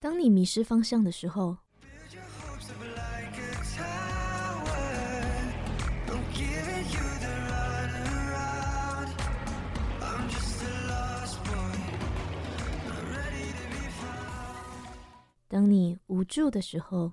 当你迷失方向的时候，当你无助的时候。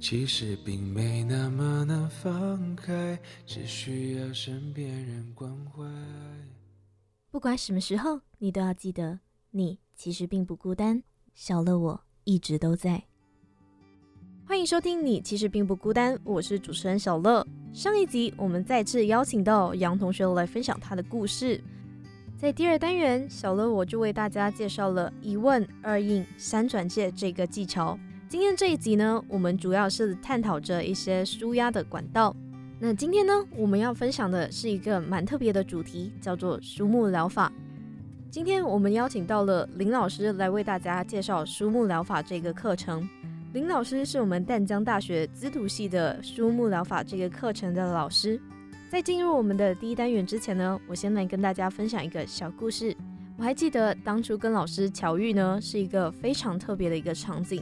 其实并没那么难放开，只需要身边人关怀。不管什么时候，你都要记得，你其实并不孤单。小乐，我一直都在。欢迎收听，你其实并不孤单。我是主持人小乐。上一集我们再次邀请到杨同学来分享他的故事。在第二单元，小乐我就为大家介绍了一问二应三转介这个技巧。今天这一集呢，我们主要是探讨着一些舒压的管道。那今天呢，我们要分享的是一个蛮特别的主题，叫做书木疗法。今天我们邀请到了林老师来为大家介绍书木疗法这个课程。林老师是我们淡江大学资图系的书木疗法这个课程的老师。在进入我们的第一单元之前呢，我先来跟大家分享一个小故事。我还记得当初跟老师巧遇呢，是一个非常特别的一个场景。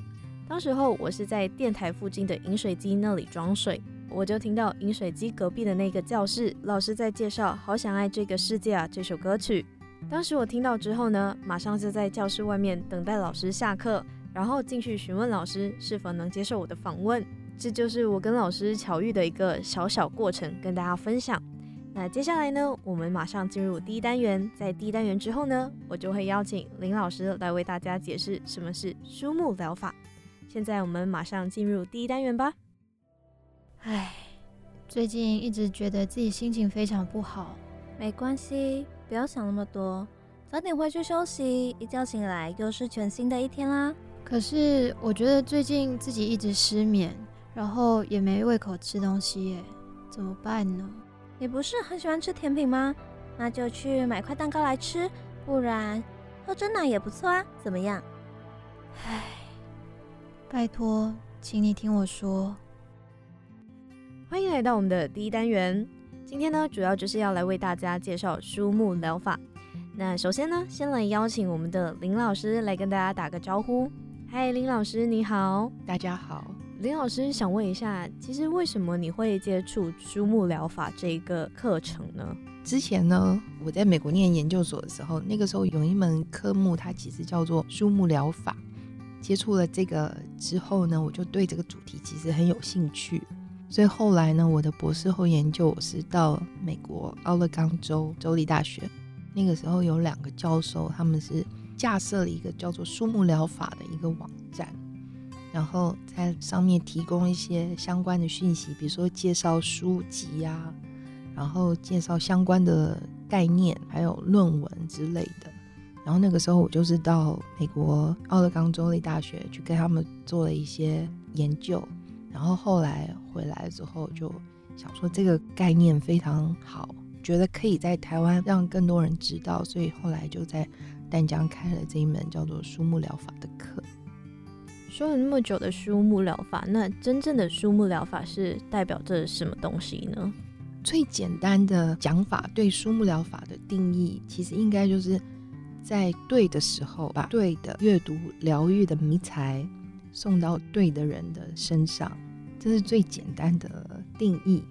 当时候我是在电台附近的饮水机那里装水，我就听到饮水机隔壁的那个教室老师在介绍《好想爱这个世界啊》这首歌曲。当时我听到之后呢，马上就在教室外面等待老师下课，然后进去询问老师是否能接受我的访问。这就是我跟老师巧遇的一个小小过程，跟大家分享。那接下来呢，我们马上进入第一单元。在第一单元之后呢，我就会邀请林老师来为大家解释什么是书目疗法。现在我们马上进入第一单元吧。唉，最近一直觉得自己心情非常不好。没关系，不要想那么多，早点回去休息。一觉醒来又是全新的一天啦。可是我觉得最近自己一直失眠，然后也没胃口吃东西耶，怎么办呢？你不是很喜欢吃甜品吗？那就去买块蛋糕来吃，不然喝真奶也不错啊。怎么样？唉。拜托，请你听我说。欢迎来到我们的第一单元。今天呢，主要就是要来为大家介绍书木疗法。那首先呢，先来邀请我们的林老师来跟大家打个招呼。嗨，林老师，你好。大家好。林老师想问一下，其实为什么你会接触书木疗法这一个课程呢？之前呢，我在美国念研究所的时候，那个时候有一门科目，它其实叫做书木疗法。接触了这个之后呢，我就对这个主题其实很有兴趣，所以后来呢，我的博士后研究我是到美国奥勒冈州州立大学，那个时候有两个教授，他们是架设了一个叫做树木疗法的一个网站，然后在上面提供一些相关的讯息，比如说介绍书籍呀，然后介绍相关的概念，还有论文之类的。然后那个时候我就是到美国奥勒冈州立大学去跟他们做了一些研究，然后后来回来之后就想说这个概念非常好，觉得可以在台湾让更多人知道，所以后来就在淡江开了这一门叫做书木疗法的课。说了那么久的书木疗法，那真正的书木疗法是代表着什么东西呢？最简单的讲法，对书木疗法的定义，其实应该就是。在对的时候，把对的阅读疗愈的迷材送到对的人的身上，这是最简单的定义。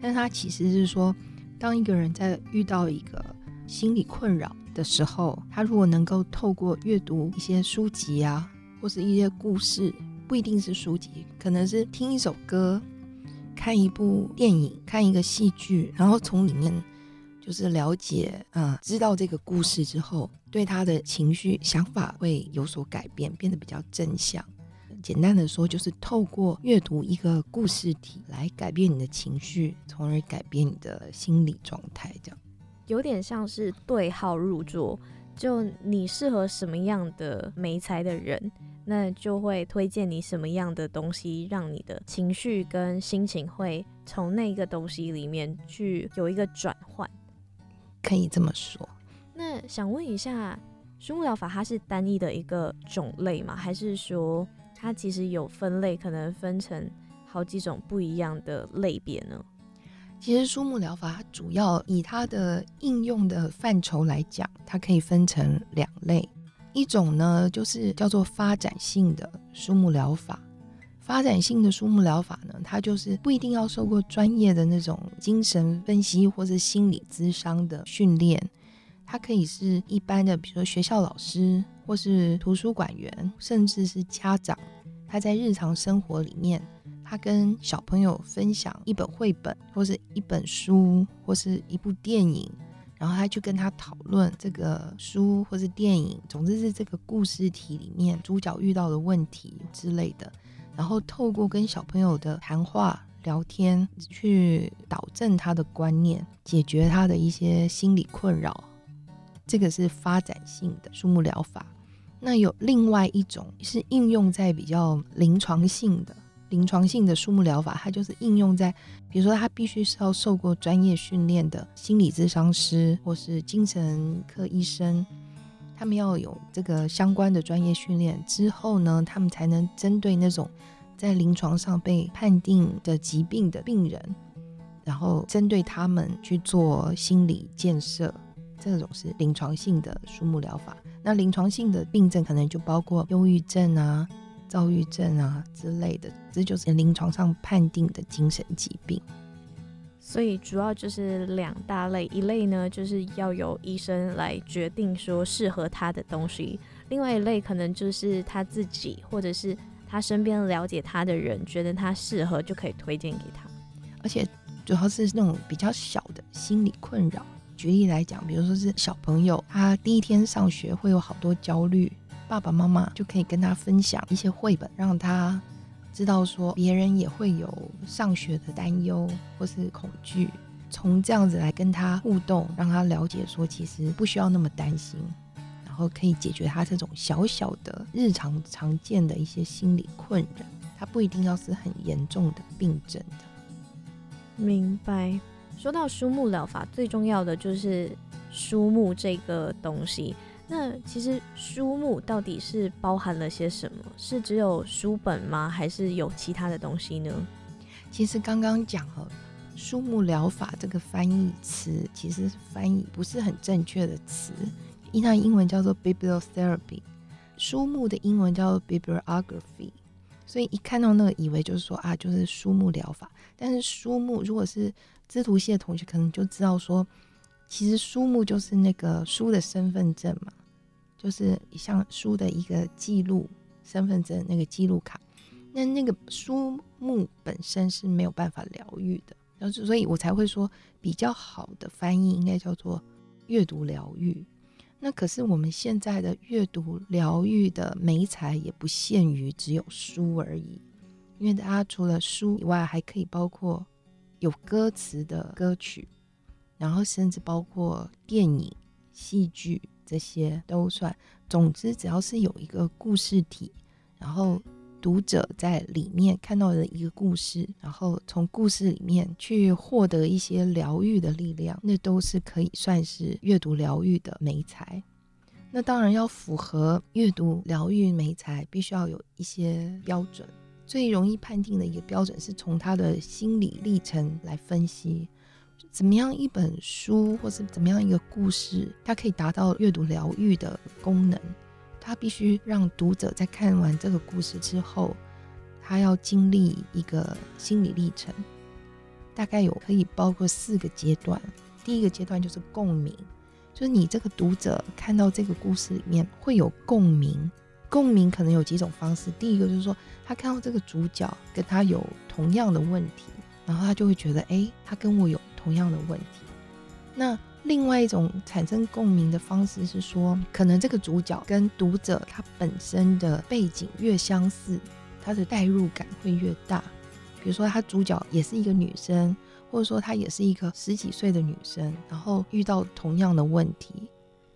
但它其实是说，当一个人在遇到一个心理困扰的时候，他如果能够透过阅读一些书籍啊，或是一些故事，不一定是书籍，可能是听一首歌、看一部电影、看一个戏剧，然后从里面。就是了解，啊，知道这个故事之后，对他的情绪、想法会有所改变，变得比较正向。简单的说，就是透过阅读一个故事体来改变你的情绪，从而改变你的心理状态。这样有点像是对号入座，就你适合什么样的没才的人，那就会推荐你什么样的东西，让你的情绪跟心情会从那个东西里面去有一个转换。可以这么说。那想问一下。树木疗法它是单一的一个种类吗？还是说它其实有分类，可能分成好几种不一样的类别呢？其实树木疗法它主要以它的应用的范畴来讲，它可以分成两类。一种呢就是叫做发展性的树木疗法。发展性的树木疗法呢，它就是不一定要受过专业的那种精神分析或是心理咨商的训练。它可以是一般的，比如说学校老师，或是图书馆员，甚至是家长。他在日常生活里面，他跟小朋友分享一本绘本，或是一本书，或是一部电影，然后他去跟他讨论这个书或是电影，总之是这个故事体里面主角遇到的问题之类的。然后透过跟小朋友的谈话聊天，去导正他的观念，解决他的一些心理困扰。这个是发展性的树木疗法，那有另外一种是应用在比较临床性的临床性的树木疗法，它就是应用在，比如说他必须是要受过专业训练的心理咨商师或是精神科医生，他们要有这个相关的专业训练之后呢，他们才能针对那种在临床上被判定的疾病的病人，然后针对他们去做心理建设。这种是临床性的树木疗法，那临床性的病症可能就包括忧郁症啊、躁郁症啊之类的，这就是临床上判定的精神疾病。所以主要就是两大类，一类呢就是要由医生来决定说适合他的东西，另外一类可能就是他自己或者是他身边了解他的人觉得他适合就可以推荐给他，而且主要是那种比较小的心理困扰。举例来讲，比如说是小朋友，他第一天上学会有好多焦虑，爸爸妈妈就可以跟他分享一些绘本，让他知道说别人也会有上学的担忧或是恐惧，从这样子来跟他互动，让他了解说其实不需要那么担心，然后可以解决他这种小小的日常常见的一些心理困扰，他不一定要是很严重的病症的。明白。说到书木疗法，最重要的就是书木这个东西。那其实书目到底是包含了些什么？是只有书本吗？还是有其他的东西呢？其实刚刚讲了书目疗法这个翻译词，其实翻译不是很正确的词，因为它英文叫做 bibliotherapy，书目的英文叫做 bibliography，所以一看到那个，以为就是说啊，就是书目疗法。但是书目如果是知图系的同学可能就知道说，其实书目就是那个书的身份证嘛，就是像书的一个记录身份证那个记录卡。那那个书目本身是没有办法疗愈的，然后所以我才会说比较好的翻译应该叫做阅读疗愈。那可是我们现在的阅读疗愈的媒材也不限于只有书而已，因为大家除了书以外，还可以包括。有歌词的歌曲，然后甚至包括电影、戏剧这些都算。总之，只要是有一个故事体，然后读者在里面看到的一个故事，然后从故事里面去获得一些疗愈的力量，那都是可以算是阅读疗愈的美材。那当然要符合阅读疗愈美材，必须要有一些标准。最容易判定的一个标准是从他的心理历程来分析，怎么样一本书或是怎么样一个故事，它可以达到阅读疗愈的功能。它必须让读者在看完这个故事之后，他要经历一个心理历程，大概有可以包括四个阶段。第一个阶段就是共鸣，就是你这个读者看到这个故事里面会有共鸣。共鸣可能有几种方式，第一个就是说，他看到这个主角跟他有同样的问题，然后他就会觉得，哎，他跟我有同样的问题。那另外一种产生共鸣的方式是说，可能这个主角跟读者他本身的背景越相似，他的代入感会越大。比如说，他主角也是一个女生，或者说她也是一个十几岁的女生，然后遇到同样的问题。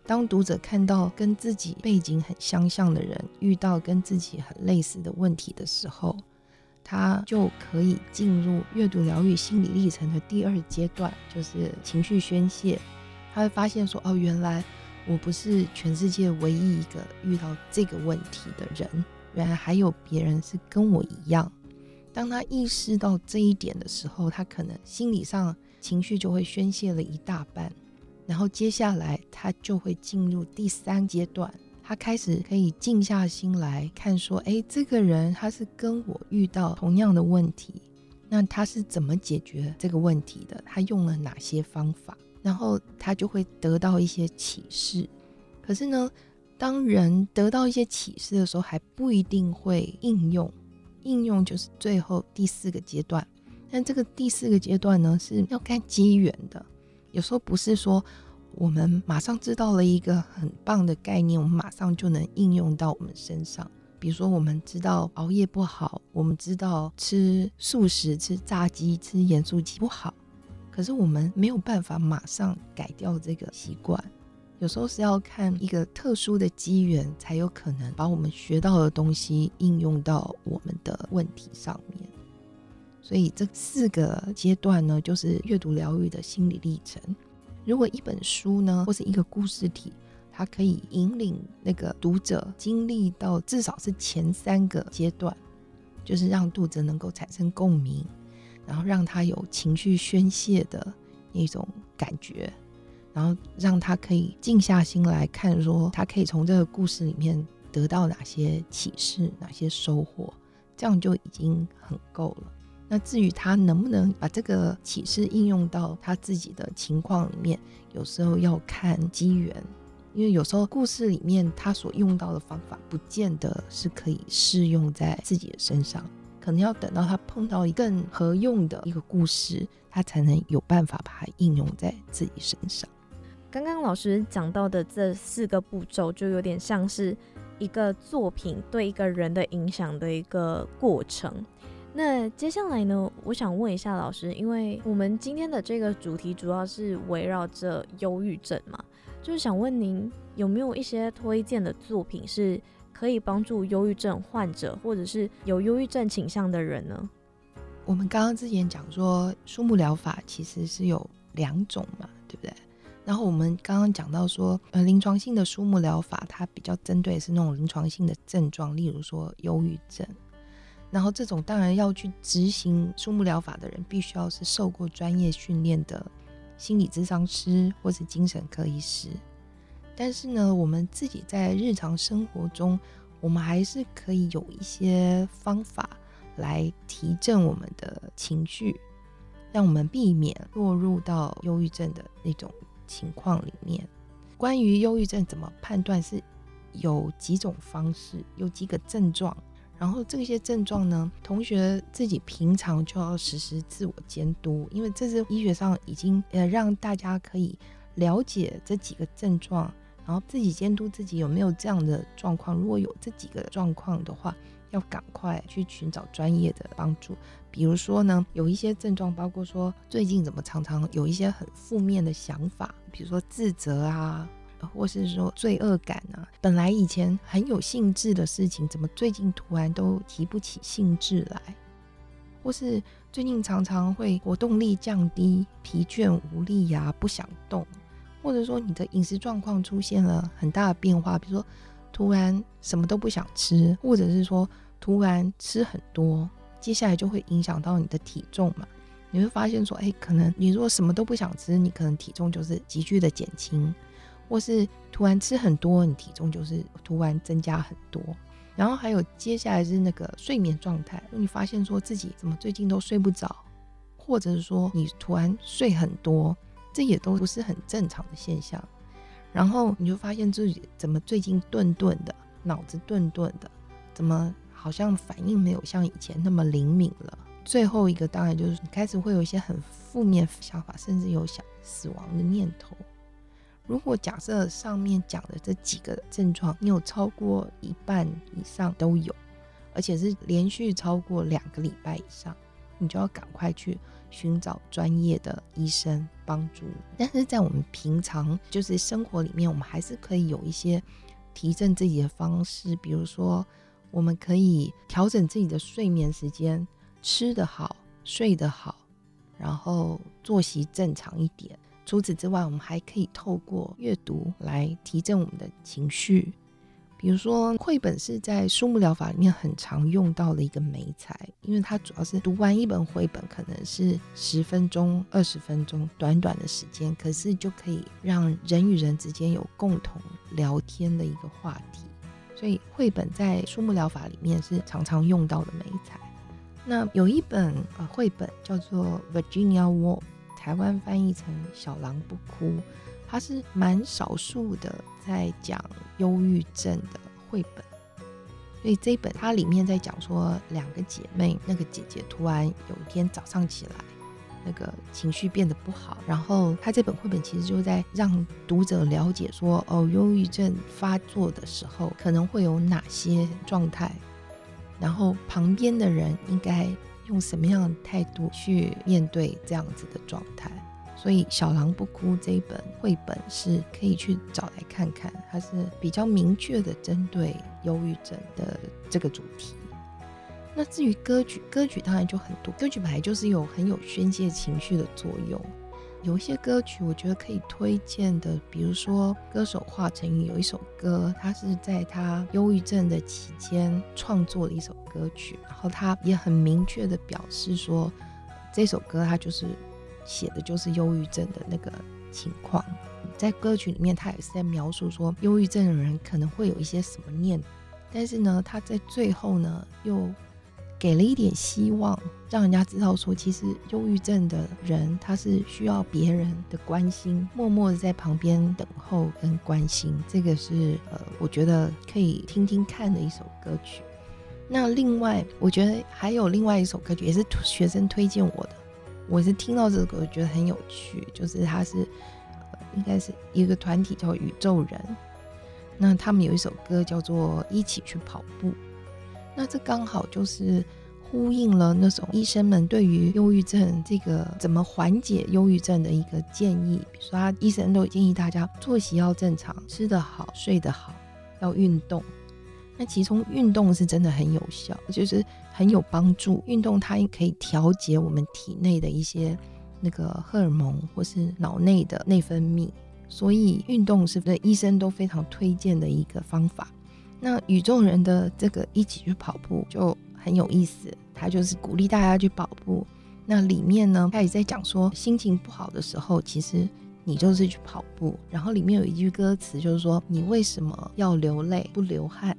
当读者看到跟自己背景很相像的人遇到跟自己很类似的问题的时候，他就可以进入阅读疗愈心理历程的第二阶段，就是情绪宣泄。他会发现说：“哦，原来我不是全世界唯一一个遇到这个问题的人，原来还有别人是跟我一样。”当他意识到这一点的时候，他可能心理上情绪就会宣泄了一大半。然后接下来他就会进入第三阶段，他开始可以静下心来看，说，哎，这个人他是跟我遇到同样的问题，那他是怎么解决这个问题的？他用了哪些方法？然后他就会得到一些启示。可是呢，当人得到一些启示的时候，还不一定会应用。应用就是最后第四个阶段，但这个第四个阶段呢，是要看机缘的。有时候不是说我们马上知道了一个很棒的概念，我们马上就能应用到我们身上。比如说，我们知道熬夜不好，我们知道吃素食、吃炸鸡、吃盐酥鸡不好，可是我们没有办法马上改掉这个习惯。有时候是要看一个特殊的机缘，才有可能把我们学到的东西应用到我们的问题上面。所以这四个阶段呢，就是阅读疗愈的心理历程。如果一本书呢，或是一个故事体，它可以引领那个读者经历到至少是前三个阶段，就是让读者能够产生共鸣，然后让他有情绪宣泄的那种感觉，然后让他可以静下心来看，说他可以从这个故事里面得到哪些启示、哪些收获，这样就已经很够了。那至于他能不能把这个启示应用到他自己的情况里面，有时候要看机缘，因为有时候故事里面他所用到的方法，不见得是可以适用在自己的身上，可能要等到他碰到更合用的一个故事，他才能有办法把它应用在自己身上。刚刚老师讲到的这四个步骤，就有点像是一个作品对一个人的影响的一个过程。那接下来呢？我想问一下老师，因为我们今天的这个主题主要是围绕着忧郁症嘛，就是想问您有没有一些推荐的作品是可以帮助忧郁症患者或者是有忧郁症倾向的人呢？我们刚刚之前讲说，树木疗法其实是有两种嘛，对不对？然后我们刚刚讲到说，呃，临床性的树木疗法它比较针对是那种临床性的症状，例如说忧郁症。然后这种当然要去执行树木疗法的人，必须要是受过专业训练的心理咨商师或是精神科医师。但是呢，我们自己在日常生活中，我们还是可以有一些方法来提振我们的情绪，让我们避免落入到忧郁症的那种情况里面。关于忧郁症怎么判断，是有几种方式，有几个症状。然后这些症状呢，同学自己平常就要实时自我监督，因为这是医学上已经呃让大家可以了解这几个症状，然后自己监督自己有没有这样的状况。如果有这几个状况的话，要赶快去寻找专业的帮助。比如说呢，有一些症状包括说最近怎么常常有一些很负面的想法，比如说自责啊。或是说罪恶感啊，本来以前很有兴致的事情，怎么最近突然都提不起兴致来？或是最近常常会活动力降低、疲倦无力呀，不想动，或者说你的饮食状况出现了很大的变化，比如说突然什么都不想吃，或者是说突然吃很多，接下来就会影响到你的体重嘛？你会发现说，哎，可能你如果什么都不想吃，你可能体重就是急剧的减轻。或是突然吃很多，你体重就是突然增加很多。然后还有接下来是那个睡眠状态，你发现说自己怎么最近都睡不着，或者是说你突然睡很多，这也都不是很正常的现象。然后你就发现自己怎么最近顿顿的，脑子顿顿的，怎么好像反应没有像以前那么灵敏了。最后一个当然就是你开始会有一些很负面想法，甚至有想死亡的念头。如果假设上面讲的这几个症状，你有超过一半以上都有，而且是连续超过两个礼拜以上，你就要赶快去寻找专业的医生帮助。但是在我们平常就是生活里面，我们还是可以有一些提振自己的方式，比如说我们可以调整自己的睡眠时间，吃得好，睡得好，然后作息正常一点。除此之外，我们还可以透过阅读来提振我们的情绪。比如说，绘本是在书目疗法里面很常用到的一个美材，因为它主要是读完一本绘本可能是十分钟、二十分钟，短短的时间，可是就可以让人与人之间有共同聊天的一个话题。所以，绘本在书目疗法里面是常常用到的美材。那有一本呃绘本叫做《Virginia Wolf》。台湾翻译成“小狼不哭”，它是蛮少数的在讲忧郁症的绘本。所以这一本它里面在讲说，两个姐妹，那个姐姐突然有一天早上起来，那个情绪变得不好。然后它这本绘本其实就在让读者了解说，哦，忧郁症发作的时候可能会有哪些状态，然后旁边的人应该。用什么样的态度去面对这样子的状态？所以《小狼不哭》这一本绘本是可以去找来看看，它是比较明确的针对忧郁症的这个主题。那至于歌曲，歌曲当然就很多，歌曲本来就是有很有宣泄情绪的作用。有一些歌曲，我觉得可以推荐的，比如说歌手华晨宇有一首歌，他是在他忧郁症的期间创作的一首歌曲，然后他也很明确的表示说，这首歌他就是写的就是忧郁症的那个情况，在歌曲里面他也是在描述说，忧郁症的人可能会有一些什么念，但是呢，他在最后呢又。给了一点希望，让人家知道说，其实忧郁症的人他是需要别人的关心，默默的在旁边等候跟关心。这个是呃，我觉得可以听听看的一首歌曲。那另外，我觉得还有另外一首歌曲，也是学生推荐我的。我是听到这首歌觉得很有趣，就是他是呃，应该是一个团体叫宇宙人，那他们有一首歌叫做《一起去跑步》。那这刚好就是呼应了那种医生们对于忧郁症这个怎么缓解忧郁症的一个建议，比如说，他医生都建议大家作息要正常，吃得好，睡得好，要运动。那其中运动是真的很有效，就是很有帮助。运动它可以调节我们体内的一些那个荷尔蒙或是脑内的内分泌，所以运动是不是医生都非常推荐的一个方法。那宇宙人的这个一起去跑步就很有意思，他就是鼓励大家去跑步。那里面呢，他也在讲说，心情不好的时候，其实你就是去跑步。然后里面有一句歌词，就是说你为什么要流泪不流汗？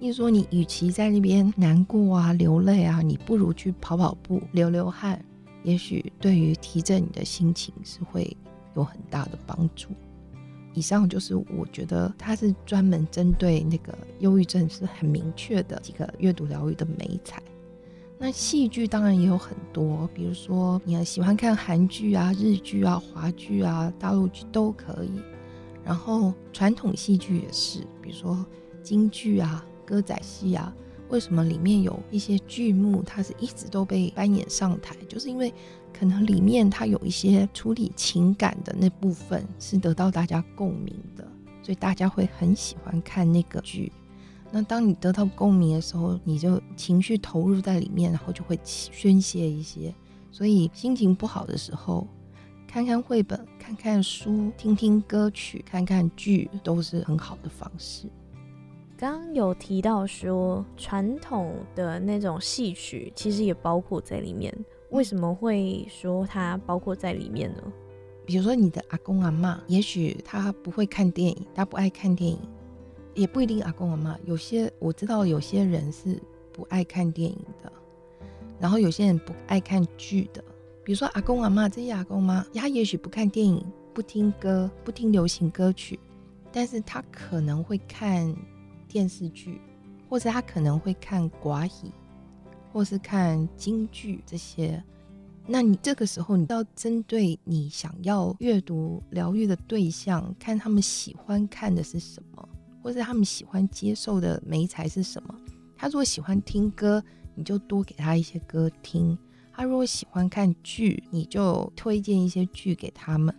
意思说你与其在那边难过啊、流泪啊，你不如去跑跑步、流流汗，也许对于提振你的心情是会有很大的帮助。以上就是我觉得它是专门针对那个忧郁症是很明确的几个阅读疗愈的美彩。那戏剧当然也有很多，比如说你喜欢看韩剧啊、日剧啊、华剧啊、大陆剧都可以。然后传统戏剧也是，比如说京剧啊、歌仔戏啊。为什么里面有一些剧目，它是一直都被搬演上台？就是因为可能里面它有一些处理情感的那部分是得到大家共鸣的，所以大家会很喜欢看那个剧。那当你得到共鸣的时候，你就情绪投入在里面，然后就会宣泄一些。所以心情不好的时候，看看绘本、看看书、听听歌曲、看看剧，都是很好的方式。刚有提到说，传统的那种戏曲其实也包括在里面。为什么会说它包括在里面呢？比如说你的阿公阿妈，也许他不会看电影，他不爱看电影，也不一定阿公阿妈。有些我知道有些人是不爱看电影的，然后有些人不爱看剧的。比如说阿公阿妈这些阿公妈，他也许不看电影，不听歌，不听流行歌曲，但是他可能会看。电视剧，或者他可能会看寡语，或是看京剧这些。那你这个时候，你要针对你想要阅读疗愈的对象，看他们喜欢看的是什么，或者他们喜欢接受的媒材是什么，他如果喜欢听歌，你就多给他一些歌听；他如果喜欢看剧，你就推荐一些剧给他们。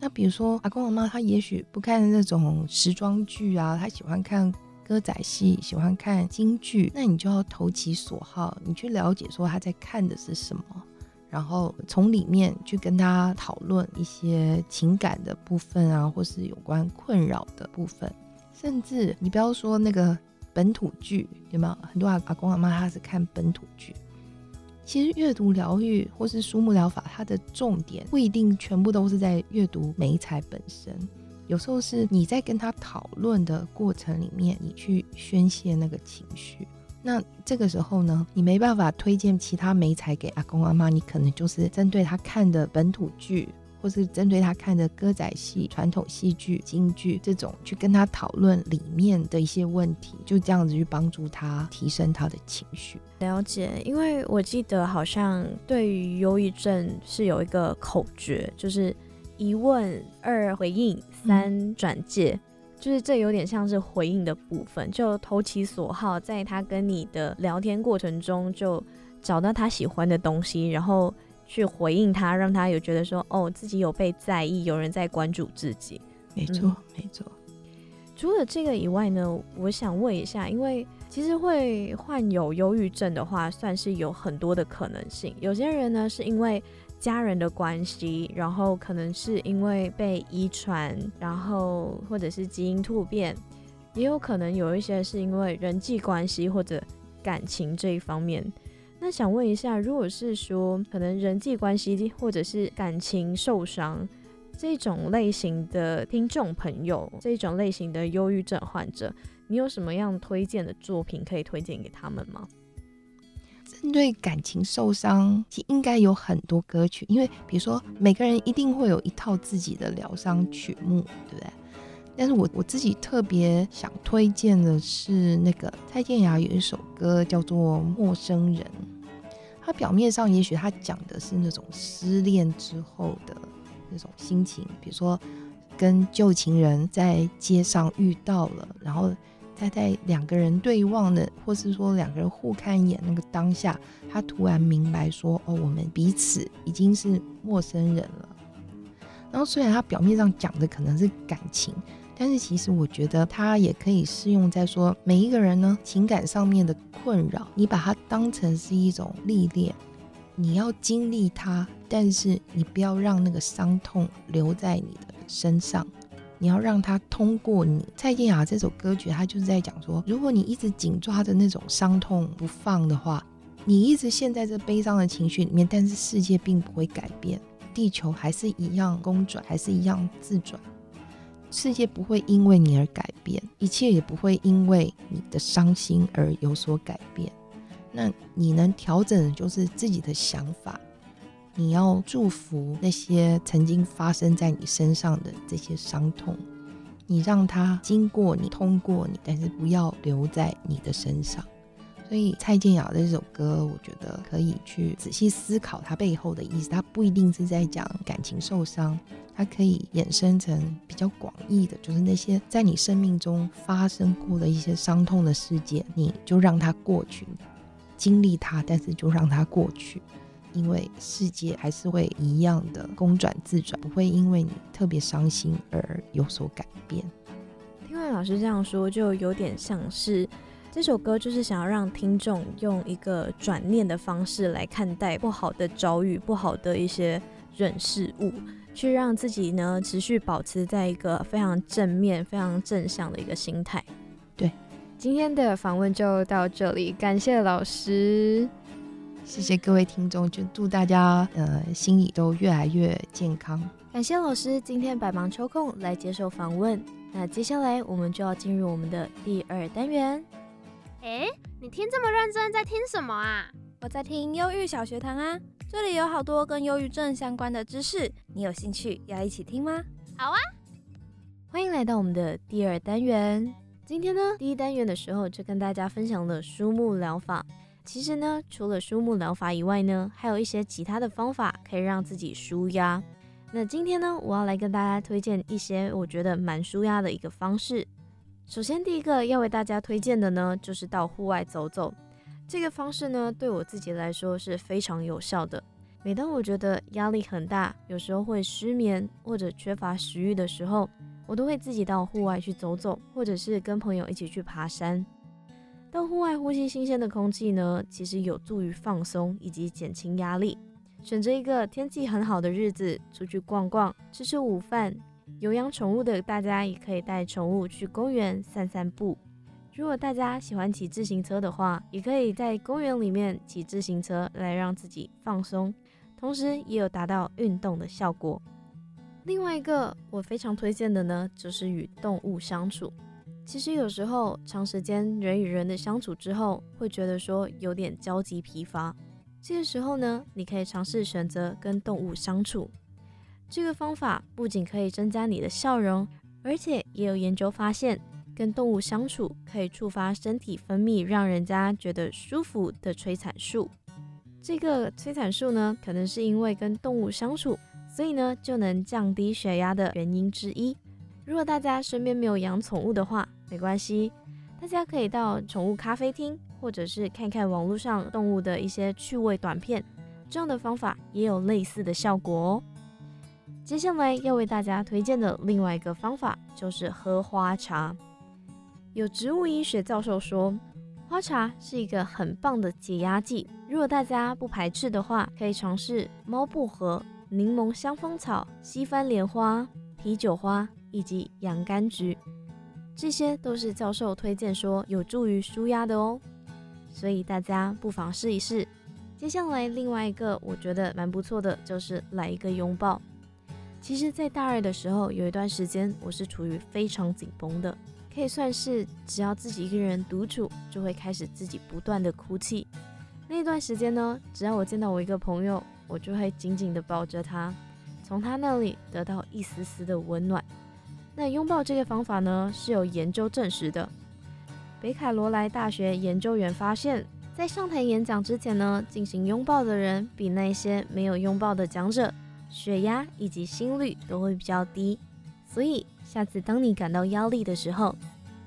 那比如说阿公阿妈，他也许不看那种时装剧啊，他喜欢看歌仔戏，喜欢看京剧，那你就要投其所好，你去了解说他在看的是什么。然后从里面去跟他讨论一些情感的部分啊，或是有关困扰的部分，甚至你不要说那个本土剧，有没有很多阿阿公阿妈他是看本土剧？其实阅读疗愈或是书目疗法，它的重点不一定全部都是在阅读美彩本身，有时候是你在跟他讨论的过程里面，你去宣泄那个情绪。那这个时候呢，你没办法推荐其他美彩给阿公阿妈，你可能就是针对他看的本土剧，或是针对他看的歌仔戏、传统戏剧、京剧这种，去跟他讨论里面的一些问题，就这样子去帮助他提升他的情绪。了解，因为我记得好像对于忧郁症是有一个口诀，就是一问二回应三转介。就是这有点像是回应的部分，就投其所好，在他跟你的聊天过程中，就找到他喜欢的东西，然后去回应他，让他有觉得说，哦，自己有被在意，有人在关注自己。没错，没错。除了这个以外呢，我想问一下，因为其实会患有忧郁症的话，算是有很多的可能性。有些人呢，是因为家人的关系，然后可能是因为被遗传，然后或者是基因突变，也有可能有一些是因为人际关系或者感情这一方面。那想问一下，如果是说可能人际关系或者是感情受伤这种类型的听众朋友，这种类型的忧郁症患者，你有什么样推荐的作品可以推荐给他们吗？面对感情受伤，其实应该有很多歌曲，因为比如说每个人一定会有一套自己的疗伤曲目，对不对？但是我我自己特别想推荐的是那个蔡健雅有一首歌叫做《陌生人》，它表面上也许它讲的是那种失恋之后的那种心情，比如说跟旧情人在街上遇到了，然后。他在两个人对望的，或是说两个人互看一眼那个当下，他突然明白说：“哦，我们彼此已经是陌生人了。”然后虽然他表面上讲的可能是感情，但是其实我觉得他也可以适用在说每一个人呢情感上面的困扰，你把它当成是一种历练，你要经历它，但是你不要让那个伤痛留在你的身上。你要让他通过你。蔡健雅这首歌曲，他就是在讲说，如果你一直紧抓着那种伤痛不放的话，你一直陷在这悲伤的情绪里面，但是世界并不会改变，地球还是一样公转，还是一样自转，世界不会因为你而改变，一切也不会因为你的伤心而有所改变。那你能调整的就是自己的想法。你要祝福那些曾经发生在你身上的这些伤痛，你让它经过你，通过你，但是不要留在你的身上。所以蔡健雅这首歌，我觉得可以去仔细思考它背后的意思。它不一定是在讲感情受伤，它可以衍生成比较广义的，就是那些在你生命中发生过的一些伤痛的事件，你就让它过去，经历它，但是就让它过去。因为世界还是会一样的公转自转，不会因为你特别伤心而有所改变。听完老师这样说，就有点像是这首歌就是想要让听众用一个转念的方式来看待不好的遭遇、不好的一些人事物，去让自己呢持续保持在一个非常正面、非常正向的一个心态。对，今天的访问就到这里，感谢老师。谢谢各位听众，就祝大家呃心里都越来越健康。感谢老师今天百忙抽空来接受访问。那接下来我们就要进入我们的第二单元。哎，你听这么认真，在听什么啊？我在听忧郁小学堂啊，这里有好多跟忧郁症相关的知识，你有兴趣要一起听吗？好啊，欢迎来到我们的第二单元。今天呢，第一单元的时候就跟大家分享了书目疗法。其实呢，除了书目疗法以外呢，还有一些其他的方法可以让自己舒压。那今天呢，我要来跟大家推荐一些我觉得蛮舒压的一个方式。首先，第一个要为大家推荐的呢，就是到户外走走。这个方式呢，对我自己来说是非常有效的。每当我觉得压力很大，有时候会失眠或者缺乏食欲的时候，我都会自己到户外去走走，或者是跟朋友一起去爬山。到户外呼吸新鲜的空气呢，其实有助于放松以及减轻压力。选择一个天气很好的日子出去逛逛，吃吃午饭。有养宠物的大家也可以带宠物去公园散散步。如果大家喜欢骑自行车的话，也可以在公园里面骑自行车来让自己放松，同时也有达到运动的效果。另外一个我非常推荐的呢，就是与动物相处。其实有时候长时间人与人的相处之后，会觉得说有点焦急疲乏。这个时候呢，你可以尝试选择跟动物相处。这个方法不仅可以增加你的笑容，而且也有研究发现。跟动物相处可以触发身体分泌让人家觉得舒服的催产素。这个催产素呢，可能是因为跟动物相处，所以呢就能降低血压的原因之一。如果大家身边没有养宠物的话，没关系，大家可以到宠物咖啡厅，或者是看看网络上动物的一些趣味短片，这样的方法也有类似的效果哦。接下来要为大家推荐的另外一个方法就是喝花茶。有植物医学教授说，花茶是一个很棒的解压剂。如果大家不排斥的话，可以尝试猫薄荷、柠檬香蜂草、西番莲花、啤酒花以及洋甘菊，这些都是教授推荐说有助于舒压的哦。所以大家不妨试一试。接下来另外一个我觉得蛮不错的，就是来一个拥抱。其实，在大二的时候，有一段时间我是处于非常紧绷的。可以算是，只要自己一个人独处，就会开始自己不断的哭泣。那段时间呢，只要我见到我一个朋友，我就会紧紧的抱着他，从他那里得到一丝丝的温暖。那拥抱这个方法呢，是有研究证实的。北卡罗来大学研究员发现，在上台演讲之前呢，进行拥抱的人，比那些没有拥抱的讲者，血压以及心率都会比较低。所以。下次当你感到压力的时候，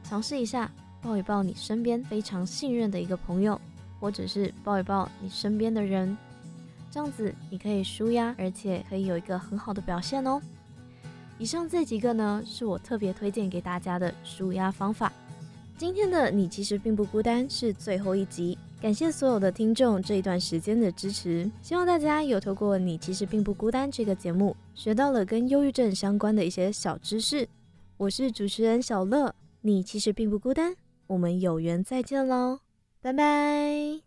尝试一下抱一抱你身边非常信任的一个朋友，或者是抱一抱你身边的人，这样子你可以舒压，而且可以有一个很好的表现哦。以上这几个呢，是我特别推荐给大家的舒压方法。今天的你其实并不孤单是最后一集。感谢所有的听众这一段时间的支持，希望大家有透过《你其实并不孤单》这个节目，学到了跟忧郁症相关的一些小知识。我是主持人小乐，你其实并不孤单，我们有缘再见喽，拜拜。